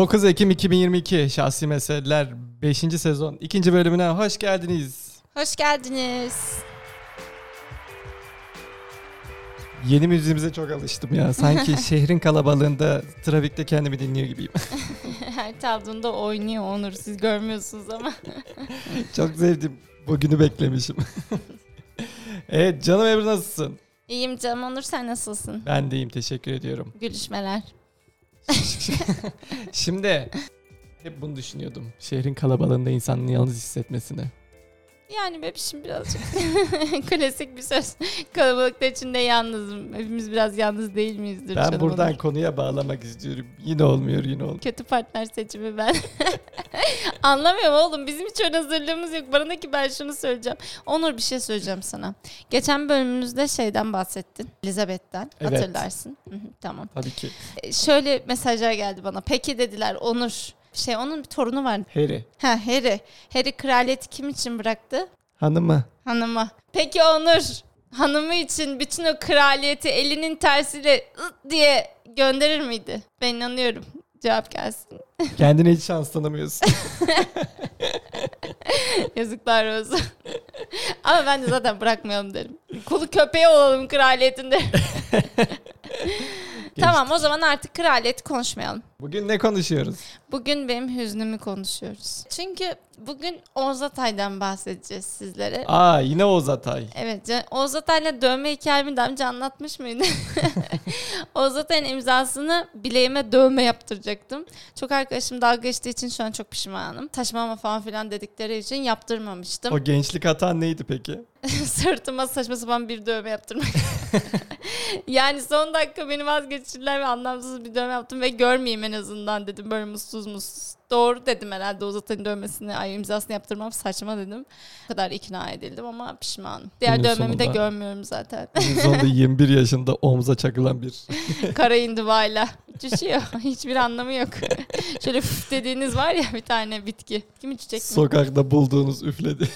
9 Ekim 2022 Şahsi Meseleler 5. sezon 2. bölümüne hoş geldiniz. Hoş geldiniz. Yeni müziğimize çok alıştım ya. Sanki şehrin kalabalığında trafikte kendimi dinliyor gibiyim. Her çaldığında oynuyor Onur. Siz görmüyorsunuz ama. çok sevdim. Bugünü beklemişim. evet canım Ebru nasılsın? İyiyim canım Onur sen nasılsın? Ben de iyiyim teşekkür ediyorum. Gülüşmeler. Şimdi hep bunu düşünüyordum. Şehrin kalabalığında insanın yalnız hissetmesini. Yani bebişim birazcık klasik bir söz. Kalabalıkta içinde yalnızım. Hepimiz biraz yalnız değil miyizdir Ben canım buradan Onur? konuya bağlamak istiyorum. Yine olmuyor yine olmuyor. Kötü partner seçimi ben. Anlamıyorum oğlum. Bizim hiç ön hazırlığımız yok. Bana ki ben şunu söyleyeceğim. Onur bir şey söyleyeceğim sana. Geçen bölümümüzde şeyden bahsettin. Elizabeth'ten. Evet. Hatırlarsın. Tamam. Tabii ki. E, Şöyle mesajlar geldi bana. Peki dediler Onur. Şey onun bir torunu var. Harry. Ha Harry. Harry kraliyeti kim için bıraktı? Hanımı. Hanıma. Peki Onur hanımı için bütün o kraliyeti elinin tersiyle diye gönderir miydi? Ben inanıyorum. Cevap gelsin. Kendine hiç şans tanımıyorsun. Yazıklar olsun. Ama ben de zaten bırakmayalım derim. Kulu köpeği olalım kraliyetinde. tamam o zaman artık kraliyeti konuşmayalım. Bugün ne konuşuyoruz? Bugün benim hüznümü konuşuyoruz. Çünkü bugün Oğuz Atay'dan bahsedeceğiz sizlere. Aa yine Oğuz Atay. Evet, Oğuz Atay'la dövme hikayemi daha önce anlatmış mıydım? Oğuz Atay'ın imzasını bileğime dövme yaptıracaktım. Çok arkadaşım dalga geçtiği için şu an çok pişmanım. Taşmama falan filan dedikleri için yaptırmamıştım. O gençlik hatan neydi peki? Sırtıma saçma sapan bir dövme yaptırmak. yani son dakika beni vazgeçirdiler ve anlamsız bir dövme yaptım ve görmeyeyim en azından dedim. Böyle mutsuz mutsuz. Doğru dedim herhalde Oğuz Atay'ın dövmesini, ay imzasını yaptırmam saçma dedim. O kadar ikna edildim ama pişmanım. Diğer Günün dövmemi de sonunda- görmüyorum zaten. Günün sonunda 21 yaşında omza çakılan bir Kara indivayla düşüyor. Hiçbir anlamı yok. Şöyle füf dediğiniz var ya bir tane bitki. Kimi çiçek mi? sokakta bulduğunuz üfledi.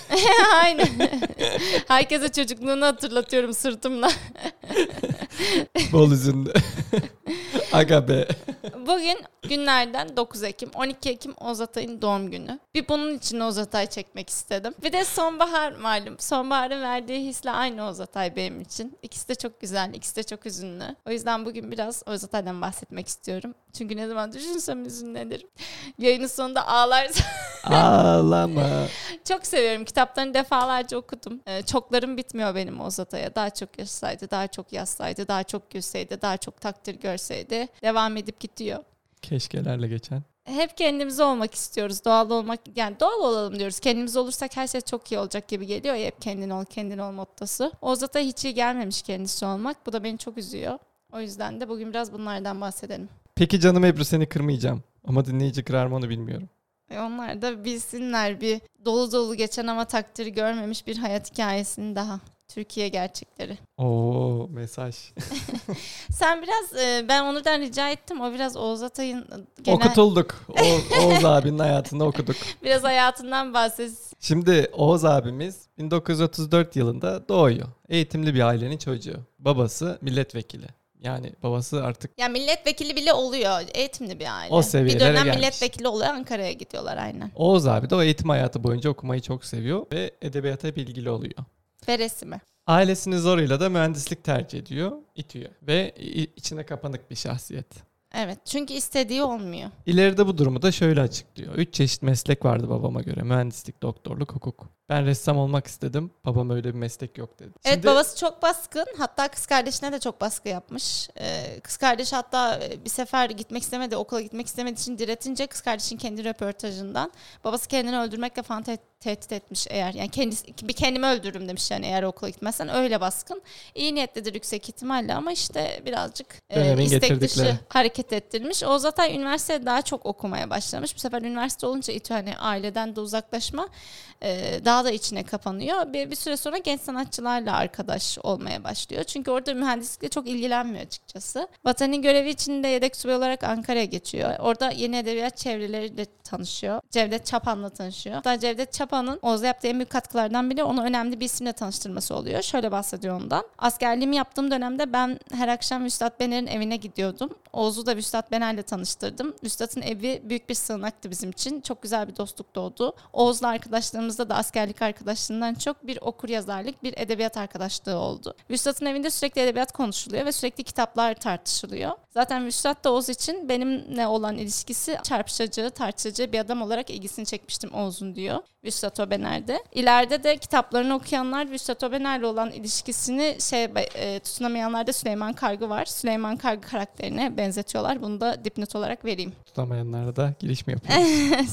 Aynen. Herkese çocukluğunu hatırlatıyorum sırtımla. Bol üzünlü. Aga be. Bugün günlerden 9 Ekim, 12 Ekim Oğuz Atay'ın doğum günü. Bir bunun için Oğuz Atay çekmek istedim. Bir de sonbahar malum. Sonbaharın verdiği hisle aynı Oğuz Atay benim için. İkisi de çok güzel, ikisi de çok hüzünlü. O yüzden bugün biraz Oğuz Atay'dan bahsetmek istiyorum. Çünkü ne zaman düşünsem hüzünlenirim. Yayının sonunda ağlarsam. Ağlama. çok seviyorum. Kitaplarını defalarca okudum. Ee, çoklarım bitmiyor benim Oğuz Atay'a. Daha çok yaşasaydı, daha çok yazsaydı, daha çok gülseydi, daha çok takdir görseydi. Devam edip gidiyor. Keşkelerle geçen. hep kendimiz olmak istiyoruz. Doğal olmak yani doğal olalım diyoruz. Kendimiz olursak her şey çok iyi olacak gibi geliyor hep kendin ol kendin ol mottosu. Ozat'a hiç iyi gelmemiş kendisi olmak. Bu da beni çok üzüyor. O yüzden de bugün biraz bunlardan bahsedelim. Peki canım Ebru seni kırmayacağım. Ama dinleyici kırar mı onu bilmiyorum. E onlar da bilsinler bir dolu dolu geçen ama takdiri görmemiş bir hayat hikayesini daha. Türkiye gerçekleri. Oo mesaj. Sen biraz e, ben Onur'dan rica ettim. O biraz Oğuz Atay'ın e, genel Okutulduk. O, Oğuz abinin hayatını okuduk. biraz hayatından bahsetsin. Şimdi Oğuz abimiz 1934 yılında doğuyor. Eğitimli bir ailenin çocuğu. Babası milletvekili. Yani babası artık Ya milletvekili bile oluyor. Eğitimli bir aile. O bir seviyelere dönem gelmiş. milletvekili oluyor Ankara'ya gidiyorlar aynen. Oğuz abi de o eğitim hayatı boyunca okumayı çok seviyor ve edebiyata hep ilgili oluyor. Ve resmi. Ailesinin zoruyla da mühendislik tercih ediyor, itiyor ve içine kapanık bir şahsiyet. Evet çünkü istediği olmuyor. İleride bu durumu da şöyle açıklıyor. Üç çeşit meslek vardı babama göre. Mühendislik, doktorluk, hukuk. Ben ressam olmak istedim. Babam öyle bir meslek yok dedi. Evet Şimdi- babası çok baskın. Hatta kız kardeşine de çok baskı yapmış. Ee, kız kardeş hatta e, bir sefer gitmek istemedi, okula gitmek istemediği için diretince kız kardeşin kendi röportajından babası kendini öldürmekle falan te- tehdit etmiş eğer. Yani kendisi, bir kendimi öldürürüm demiş yani eğer okula gitmezsen öyle baskın. İyi niyetlidir yüksek ihtimalle ama işte birazcık e, istek dışı hareket ettirmiş. O zaten üniversitede daha çok okumaya başlamış. Bu sefer üniversite olunca İTÜ hani aileden de uzaklaşma e, daha daha da içine kapanıyor. Bir, bir süre sonra genç sanatçılarla arkadaş olmaya başlıyor. Çünkü orada mühendislikle çok ilgilenmiyor açıkçası. Vatanın görevi içinde yedek subay olarak Ankara'ya geçiyor. Orada yeni edebiyat çevreleriyle tanışıyor. Cevdet Çapan'la tanışıyor. Hatta Cevdet Çapan'ın Oğuz'a yaptığı en büyük katkılardan biri onu önemli bir isimle tanıştırması oluyor. Şöyle bahsediyor ondan. Askerliğimi yaptığım dönemde ben her akşam Üstad Bener'in evine gidiyordum. Oğuz'u da Üstad Bener'le tanıştırdım. Üstad'ın evi büyük bir sığınaktı bizim için. Çok güzel bir dostluk doğdu. Oğuz'la arkadaşlarımızda da askerlik arkadaşlığından çok bir okur yazarlık, bir edebiyat arkadaşlığı oldu. Üstad'ın evinde sürekli edebiyat konuşuluyor ve sürekli kitaplar tartışılıyor. Zaten Müstat da Oğuz için benimle olan ilişkisi çarpışıcı, tartışıcı bir adam olarak ilgisini çekmiştim Oğuz'un diyor. Vüstat Obener'de. İleride de kitaplarını okuyanlar Vüstat Obener'le olan ilişkisini şey e, tutunamayanlarda Süleyman Kargı var. Süleyman Kargı karakterine benzetiyorlar. Bunu da dipnot olarak vereyim. Tutamayanlara da giriş mi yapıyor?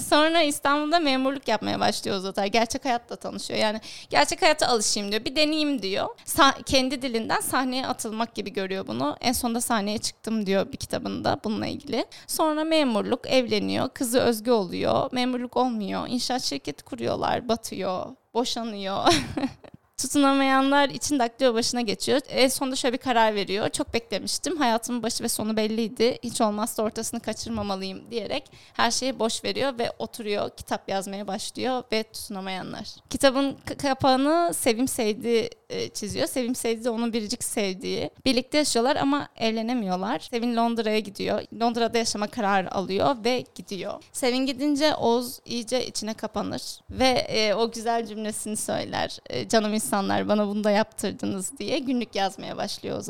Sonra İstanbul'da memurluk yapmaya başlıyor Ozatay. Gerçek hayatla tanışıyor. Yani gerçek hayata alışayım diyor. Bir deneyeyim diyor. Sa- kendi dilinden sahneye atılmak gibi görüyor bunu. En sonunda sahneye çıktım diyor bir kitabında bununla ilgili. Sonra memurluk, evleniyor. Kızı Özgü oluyor. Memurluk olmuyor. İnşaat şirketi kuruyorlar. Batıyor. Boşanıyor. tutunamayanlar için daktilo başına geçiyor. En sonunda şöyle bir karar veriyor. Çok beklemiştim. Hayatımın başı ve sonu belliydi. Hiç olmazsa ortasını kaçırmamalıyım diyerek her şeyi boş veriyor ve oturuyor. Kitap yazmaya başlıyor ve tutunamayanlar. Kitabın kapağını Sevim Sevdi e, çiziyor. Sevim Sevdi de onun biricik sevdiği. Birlikte yaşıyorlar ama evlenemiyorlar. Sevin Londra'ya gidiyor. Londra'da yaşama kararı alıyor ve gidiyor. Sevin gidince Oğuz iyice içine kapanır ve e, o güzel cümlesini söyler. E, canım insanlar bana bunu da yaptırdınız diye günlük yazmaya başlıyor Oğuz.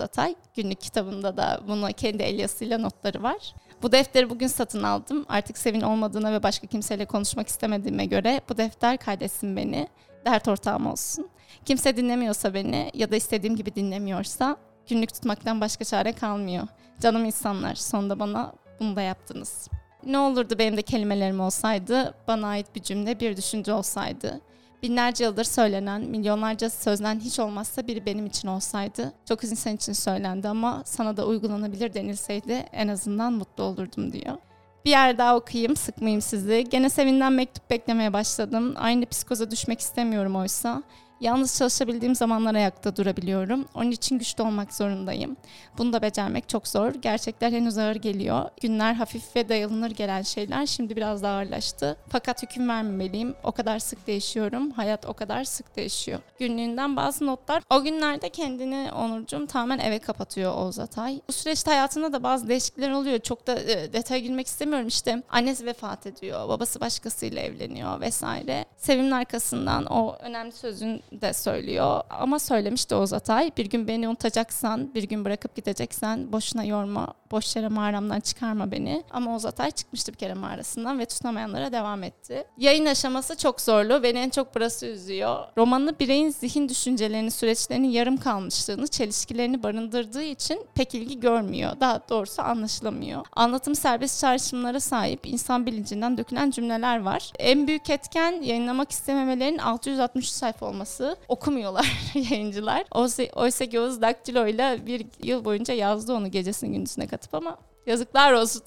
Günlük kitabında da buna kendi el yazısıyla notları var. Bu defteri bugün satın aldım. Artık Sevin olmadığına ve başka kimseyle konuşmak istemediğime göre bu defter kaydetsin beni. Dert ortağım olsun. Kimse dinlemiyorsa beni ya da istediğim gibi dinlemiyorsa günlük tutmaktan başka çare kalmıyor. Canım insanlar sonunda bana bunu da yaptınız. Ne olurdu benim de kelimelerim olsaydı, bana ait bir cümle, bir düşünce olsaydı. Binlerce yıldır söylenen, milyonlarca sözden hiç olmazsa biri benim için olsaydı. Çok insan için söylendi ama sana da uygulanabilir denilseydi en azından mutlu olurdum diyor. Bir yer daha okuyayım, sıkmayayım sizi. Gene Sevin'den mektup beklemeye başladım. Aynı psikoza düşmek istemiyorum oysa. Yalnız çalışabildiğim zamanlar ayakta durabiliyorum. Onun için güçlü olmak zorundayım. Bunu da becermek çok zor. Gerçekler henüz ağır geliyor. Günler hafif ve dayanılır gelen şeyler şimdi biraz daha ağırlaştı. Fakat hüküm vermemeliyim. O kadar sık değişiyorum. Hayat o kadar sık değişiyor. Günlüğünden bazı notlar. O günlerde kendini Onurcuğum tamamen eve kapatıyor Oğuz Atay. Bu süreçte hayatında da bazı değişiklikler oluyor. Çok da e, detaya girmek istemiyorum. İşte annesi vefat ediyor. Babası başkasıyla evleniyor vesaire. Sevim'in arkasından o önemli sözün de söylüyor. Ama söylemişti Oğuz Atay. Bir gün beni unutacaksan, bir gün bırakıp gideceksen boşuna yorma, boş yere mağaramdan çıkarma beni. Ama Oğuz Atay çıkmıştı bir kere mağarasından ve tutunamayanlara devam etti. Yayın aşaması çok zorlu. Beni en çok burası üzüyor. Romanı bireyin zihin düşüncelerini, süreçlerini yarım kalmışlığını, çelişkilerini barındırdığı için pek ilgi görmüyor. Daha doğrusu anlaşılamıyor. Anlatım serbest çağrışımlara sahip insan bilincinden dökülen cümleler var. En büyük etken yayınlamak istememelerinin 663 sayfa olması. Okumuyorlar yayıncılar. Oysa, oysa ki Oğuz ile bir yıl boyunca yazdı onu gecesini gündüzüne katıp ama Yazıklar olsun.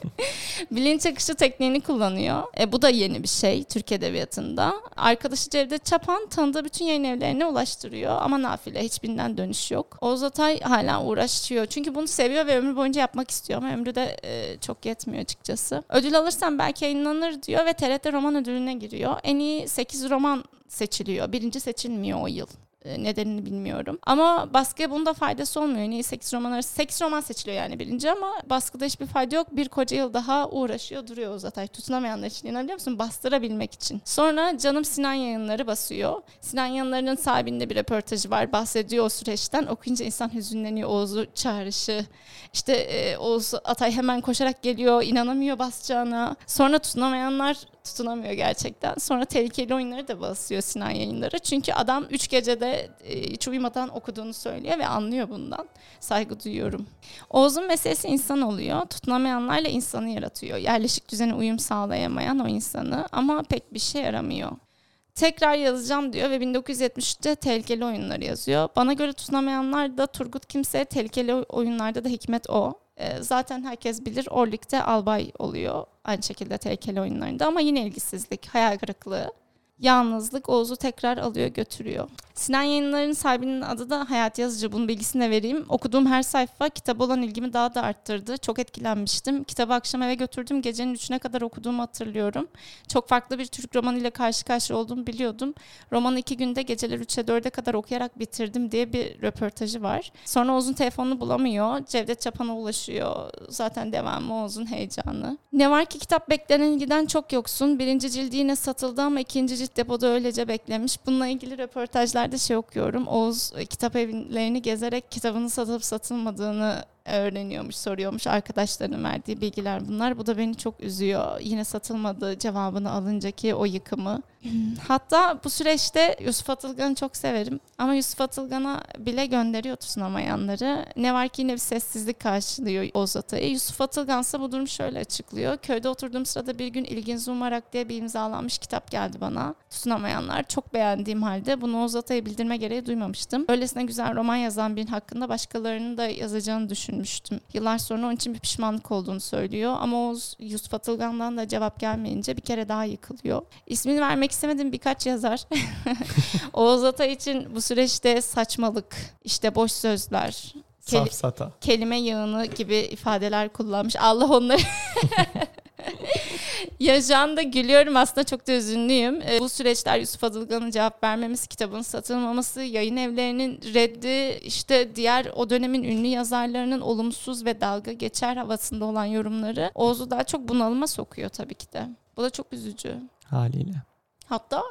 Bilinç akışı tekniğini kullanıyor. E, bu da yeni bir şey Türk Edebiyatı'nda. Arkadaşı Cevdet Çapan tanıdığı bütün yayın evlerine ulaştırıyor ama nafile hiçbirinden dönüş yok. Oğuz Atay hala uğraşıyor. Çünkü bunu seviyor ve ömrü boyunca yapmak istiyor ama ömrü de e, çok yetmiyor açıkçası. Ödül alırsam belki yayınlanır diyor ve TRT roman ödülüne giriyor. En iyi 8 roman seçiliyor. Birinci seçilmiyor o yıl. E, nedenini bilmiyorum. Ama baskıya bunda faydası olmuyor. Niye 8 roman arası? 8 roman seçiliyor yani birinci ama baskıda hiçbir fayda yok. Bir koca yıl daha uğraşıyor duruyor o zaten. Tutunamayanlar için inanabiliyor musun? Bastırabilmek için. Sonra Canım Sinan Yayınları basıyor. Sinan Yayınları'nın sahibinde bir röportajı var. Bahsediyor o süreçten. Okuyunca insan hüzünleniyor. Oğuz'u çağrışı. İşte e, Oğuz Atay hemen koşarak geliyor. inanamıyor basacağına. Sonra tutunamayanlar tutunamıyor gerçekten. Sonra tehlikeli oyunları da basıyor Sinan yayınları. Çünkü adam üç gecede e, hiç uyumadan okuduğunu söylüyor ve anlıyor bundan. Saygı duyuyorum. Oğuz'un meselesi insan oluyor. Tutunamayanlarla insanı yaratıyor. Yerleşik düzene uyum sağlayamayan o insanı ama pek bir şey yaramıyor tekrar yazacağım diyor ve 1973'te tehlikeli oyunları yazıyor. Bana göre tutunamayanlar da Turgut Kimse, tehlikeli oyunlarda da Hikmet O. Ee, zaten herkes bilir Orlik'te albay oluyor. Aynı şekilde tehlikeli oyunlarında ama yine ilgisizlik, hayal kırıklığı. Yalnızlık Oğuz'u tekrar alıyor götürüyor. Sinan Yayınları'nın sahibinin adı da Hayat Yazıcı. Bunun bilgisini de vereyim. Okuduğum her sayfa kitap olan ilgimi daha da arttırdı. Çok etkilenmiştim. Kitabı akşam eve götürdüm. Gecenin üçüne kadar okuduğumu hatırlıyorum. Çok farklı bir Türk romanıyla karşı karşıya olduğumu biliyordum. Romanı iki günde geceler 3'e 4'e kadar okuyarak bitirdim diye bir röportajı var. Sonra Oğuz'un telefonunu bulamıyor. Cevdet Çapan'a ulaşıyor. Zaten devamı Oğuz'un heyecanı. Ne var ki kitap beklenen ilgiden çok yoksun. Birinci cildi yine satıldı ama ikinci cilt depoda öylece beklemiş. Bununla ilgili röportajlarda şey okuyorum. Oğuz kitap evlerini gezerek kitabını satıp satılmadığını öğreniyormuş, soruyormuş. Arkadaşlarının verdiği bilgiler bunlar. Bu da beni çok üzüyor. Yine satılmadı cevabını alınca ki o yıkımı. Hatta bu süreçte Yusuf Atılgan'ı çok severim. Ama Yusuf Atılgan'a bile gönderiyor tutunamayanları. Ne var ki yine bir sessizlik karşılıyor Oğuz Atay'ı. Yusuf Atılgan ise bu durumu şöyle açıklıyor. Köyde oturduğum sırada bir gün İlgin Umarak diye bir imzalanmış kitap geldi bana. Tutunamayanlar. Çok beğendiğim halde bunu Oğuz Atay'a bildirme gereği duymamıştım. Öylesine güzel roman yazan birinin hakkında başkalarının da yazacağını düşünmüştüm. Yıllar sonra onun için bir pişmanlık olduğunu söylüyor. Ama Oğuz Yusuf Atılgan'dan da cevap gelmeyince bir kere daha yıkılıyor. İsmini vermek istemediğim birkaç yazar. Oğuz Atay için bu süreçte saçmalık, işte boş sözler, keli- Safsata. kelime yığını gibi ifadeler kullanmış. Allah onları ya şu anda gülüyorum aslında çok da üzünlüyüm. Ee, bu süreçler Yusuf Adılgan'ın cevap vermemesi, kitabın satılmaması, yayın evlerinin reddi, işte diğer o dönemin ünlü yazarlarının olumsuz ve dalga geçer havasında olan yorumları Oğuz'u daha çok bunalıma sokuyor tabii ki de. Bu da çok üzücü. Haliyle. Hatta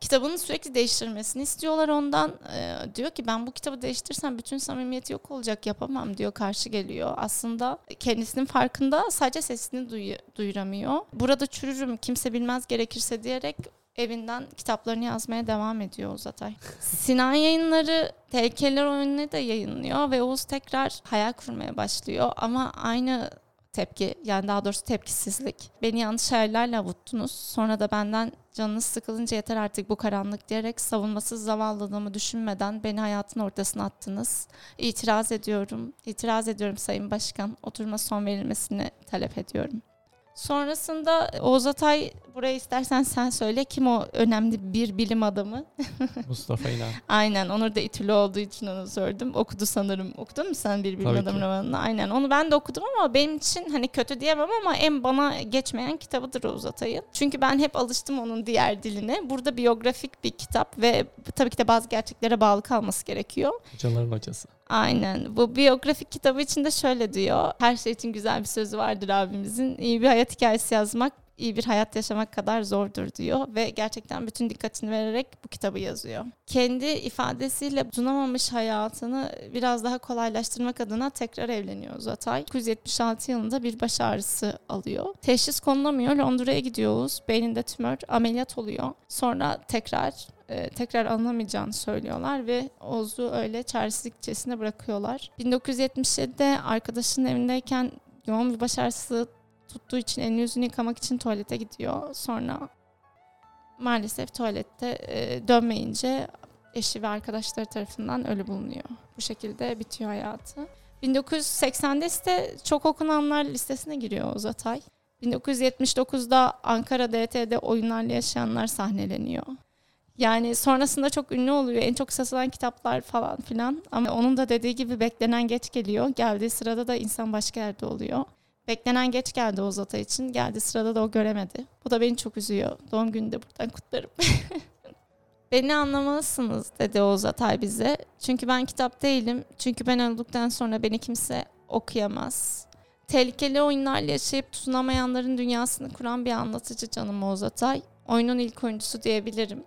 kitabını sürekli değiştirmesini istiyorlar ondan. Ee, diyor ki ben bu kitabı değiştirsem bütün samimiyeti yok olacak yapamam diyor karşı geliyor. Aslında kendisinin farkında sadece sesini duy- duyuramıyor. Burada çürürüm kimse bilmez gerekirse diyerek evinden kitaplarını yazmaya devam ediyor Oğuz Atay. Sinan yayınları Tehlikeliler Oyununu da yayınlıyor ve Oğuz tekrar hayal kurmaya başlıyor ama aynı tepki yani daha doğrusu tepkisizlik. Beni yanlış hayallerle avuttunuz. Sonra da benden canınız sıkılınca yeter artık bu karanlık diyerek savunmasız zavallılığımı düşünmeden beni hayatın ortasına attınız. İtiraz ediyorum. İtiraz ediyorum Sayın Başkan. Oturma son verilmesini talep ediyorum. Sonrasında Oğuz Atay buraya istersen sen söyle kim o önemli bir bilim adamı? Mustafa İnan. Aynen Onur da İTÜ'lü olduğu için onu sordum. Okudu sanırım. Okudun mu sen bir bilim Tabii adamı ki. romanını? Aynen onu ben de okudum ama benim için hani kötü diyemem ama en bana geçmeyen kitabıdır Oğuz Atay'ın. Çünkü ben hep alıştım onun diğer diline. Burada biyografik bir kitap ve tabii ki de bazı gerçeklere bağlı kalması gerekiyor. Hocaların hocası. Aynen. Bu biyografik kitabı içinde şöyle diyor. Her şey için güzel bir sözü vardır abimizin. İyi bir hayat hikayesi yazmak, iyi bir hayat yaşamak kadar zordur diyor. Ve gerçekten bütün dikkatini vererek bu kitabı yazıyor. Kendi ifadesiyle sunamamış hayatını biraz daha kolaylaştırmak adına tekrar evleniyor Zatay. 1976 yılında bir baş ağrısı alıyor. Teşhis konulamıyor. Londra'ya gidiyoruz. Beyninde tümör. Ameliyat oluyor. Sonra tekrar e, tekrar alınamayacağını söylüyorlar ve Oğuz'u öyle çaresizlikçesine bırakıyorlar. 1977'de arkadaşının evindeyken yoğun bir baş ağrısı tuttuğu için elini yüzünü yıkamak için tuvalete gidiyor. Sonra maalesef tuvalette e, dönmeyince eşi ve arkadaşları tarafından ölü bulunuyor. Bu şekilde bitiyor hayatı. 1980'de ise çok okunanlar listesine giriyor Oğuz Atay. 1979'da Ankara DT'de oyunlarla yaşayanlar sahneleniyor. Yani sonrasında çok ünlü oluyor. En çok satılan kitaplar falan filan. Ama onun da dediği gibi beklenen geç geliyor. Geldiği sırada da insan başka yerde oluyor. Beklenen geç geldi Oğuz Atay için. Geldiği sırada da o göremedi. Bu da beni çok üzüyor. Doğum gününü de buradan kutlarım. Beni anlamalısınız dedi Oğuz Atay bize. Çünkü ben kitap değilim. Çünkü ben öldükten sonra beni kimse okuyamaz. Tehlikeli oyunlarla yaşayıp tutunamayanların dünyasını kuran bir anlatıcı canım Oğuz Atay. Oyunun ilk oyuncusu diyebilirim.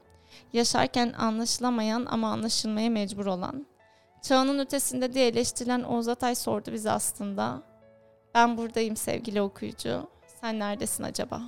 Yaşarken anlaşılamayan ama anlaşılmaya mecbur olan. Çağının ötesinde diye eleştirilen Oğuz Atay sordu bize aslında. Ben buradayım sevgili okuyucu. Sen neredesin acaba?